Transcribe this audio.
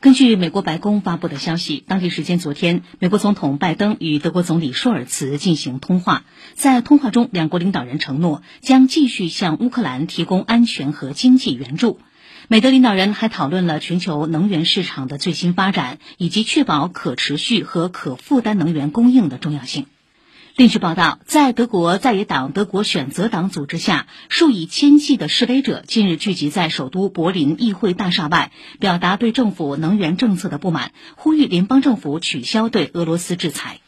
根据美国白宫发布的消息，当地时间昨天，美国总统拜登与德国总理舒尔茨进行通话。在通话中，两国领导人承诺将继续向乌克兰提供安全和经济援助。美德领导人还讨论了全球能源市场的最新发展，以及确保可持续和可负担能源供应的重要性。另据报道，在德国在野党德国选择党组织下，数以千计的示威者近日聚集在首都柏林议会大厦外，表达对政府能源政策的不满，呼吁联邦政府取消对俄罗斯制裁。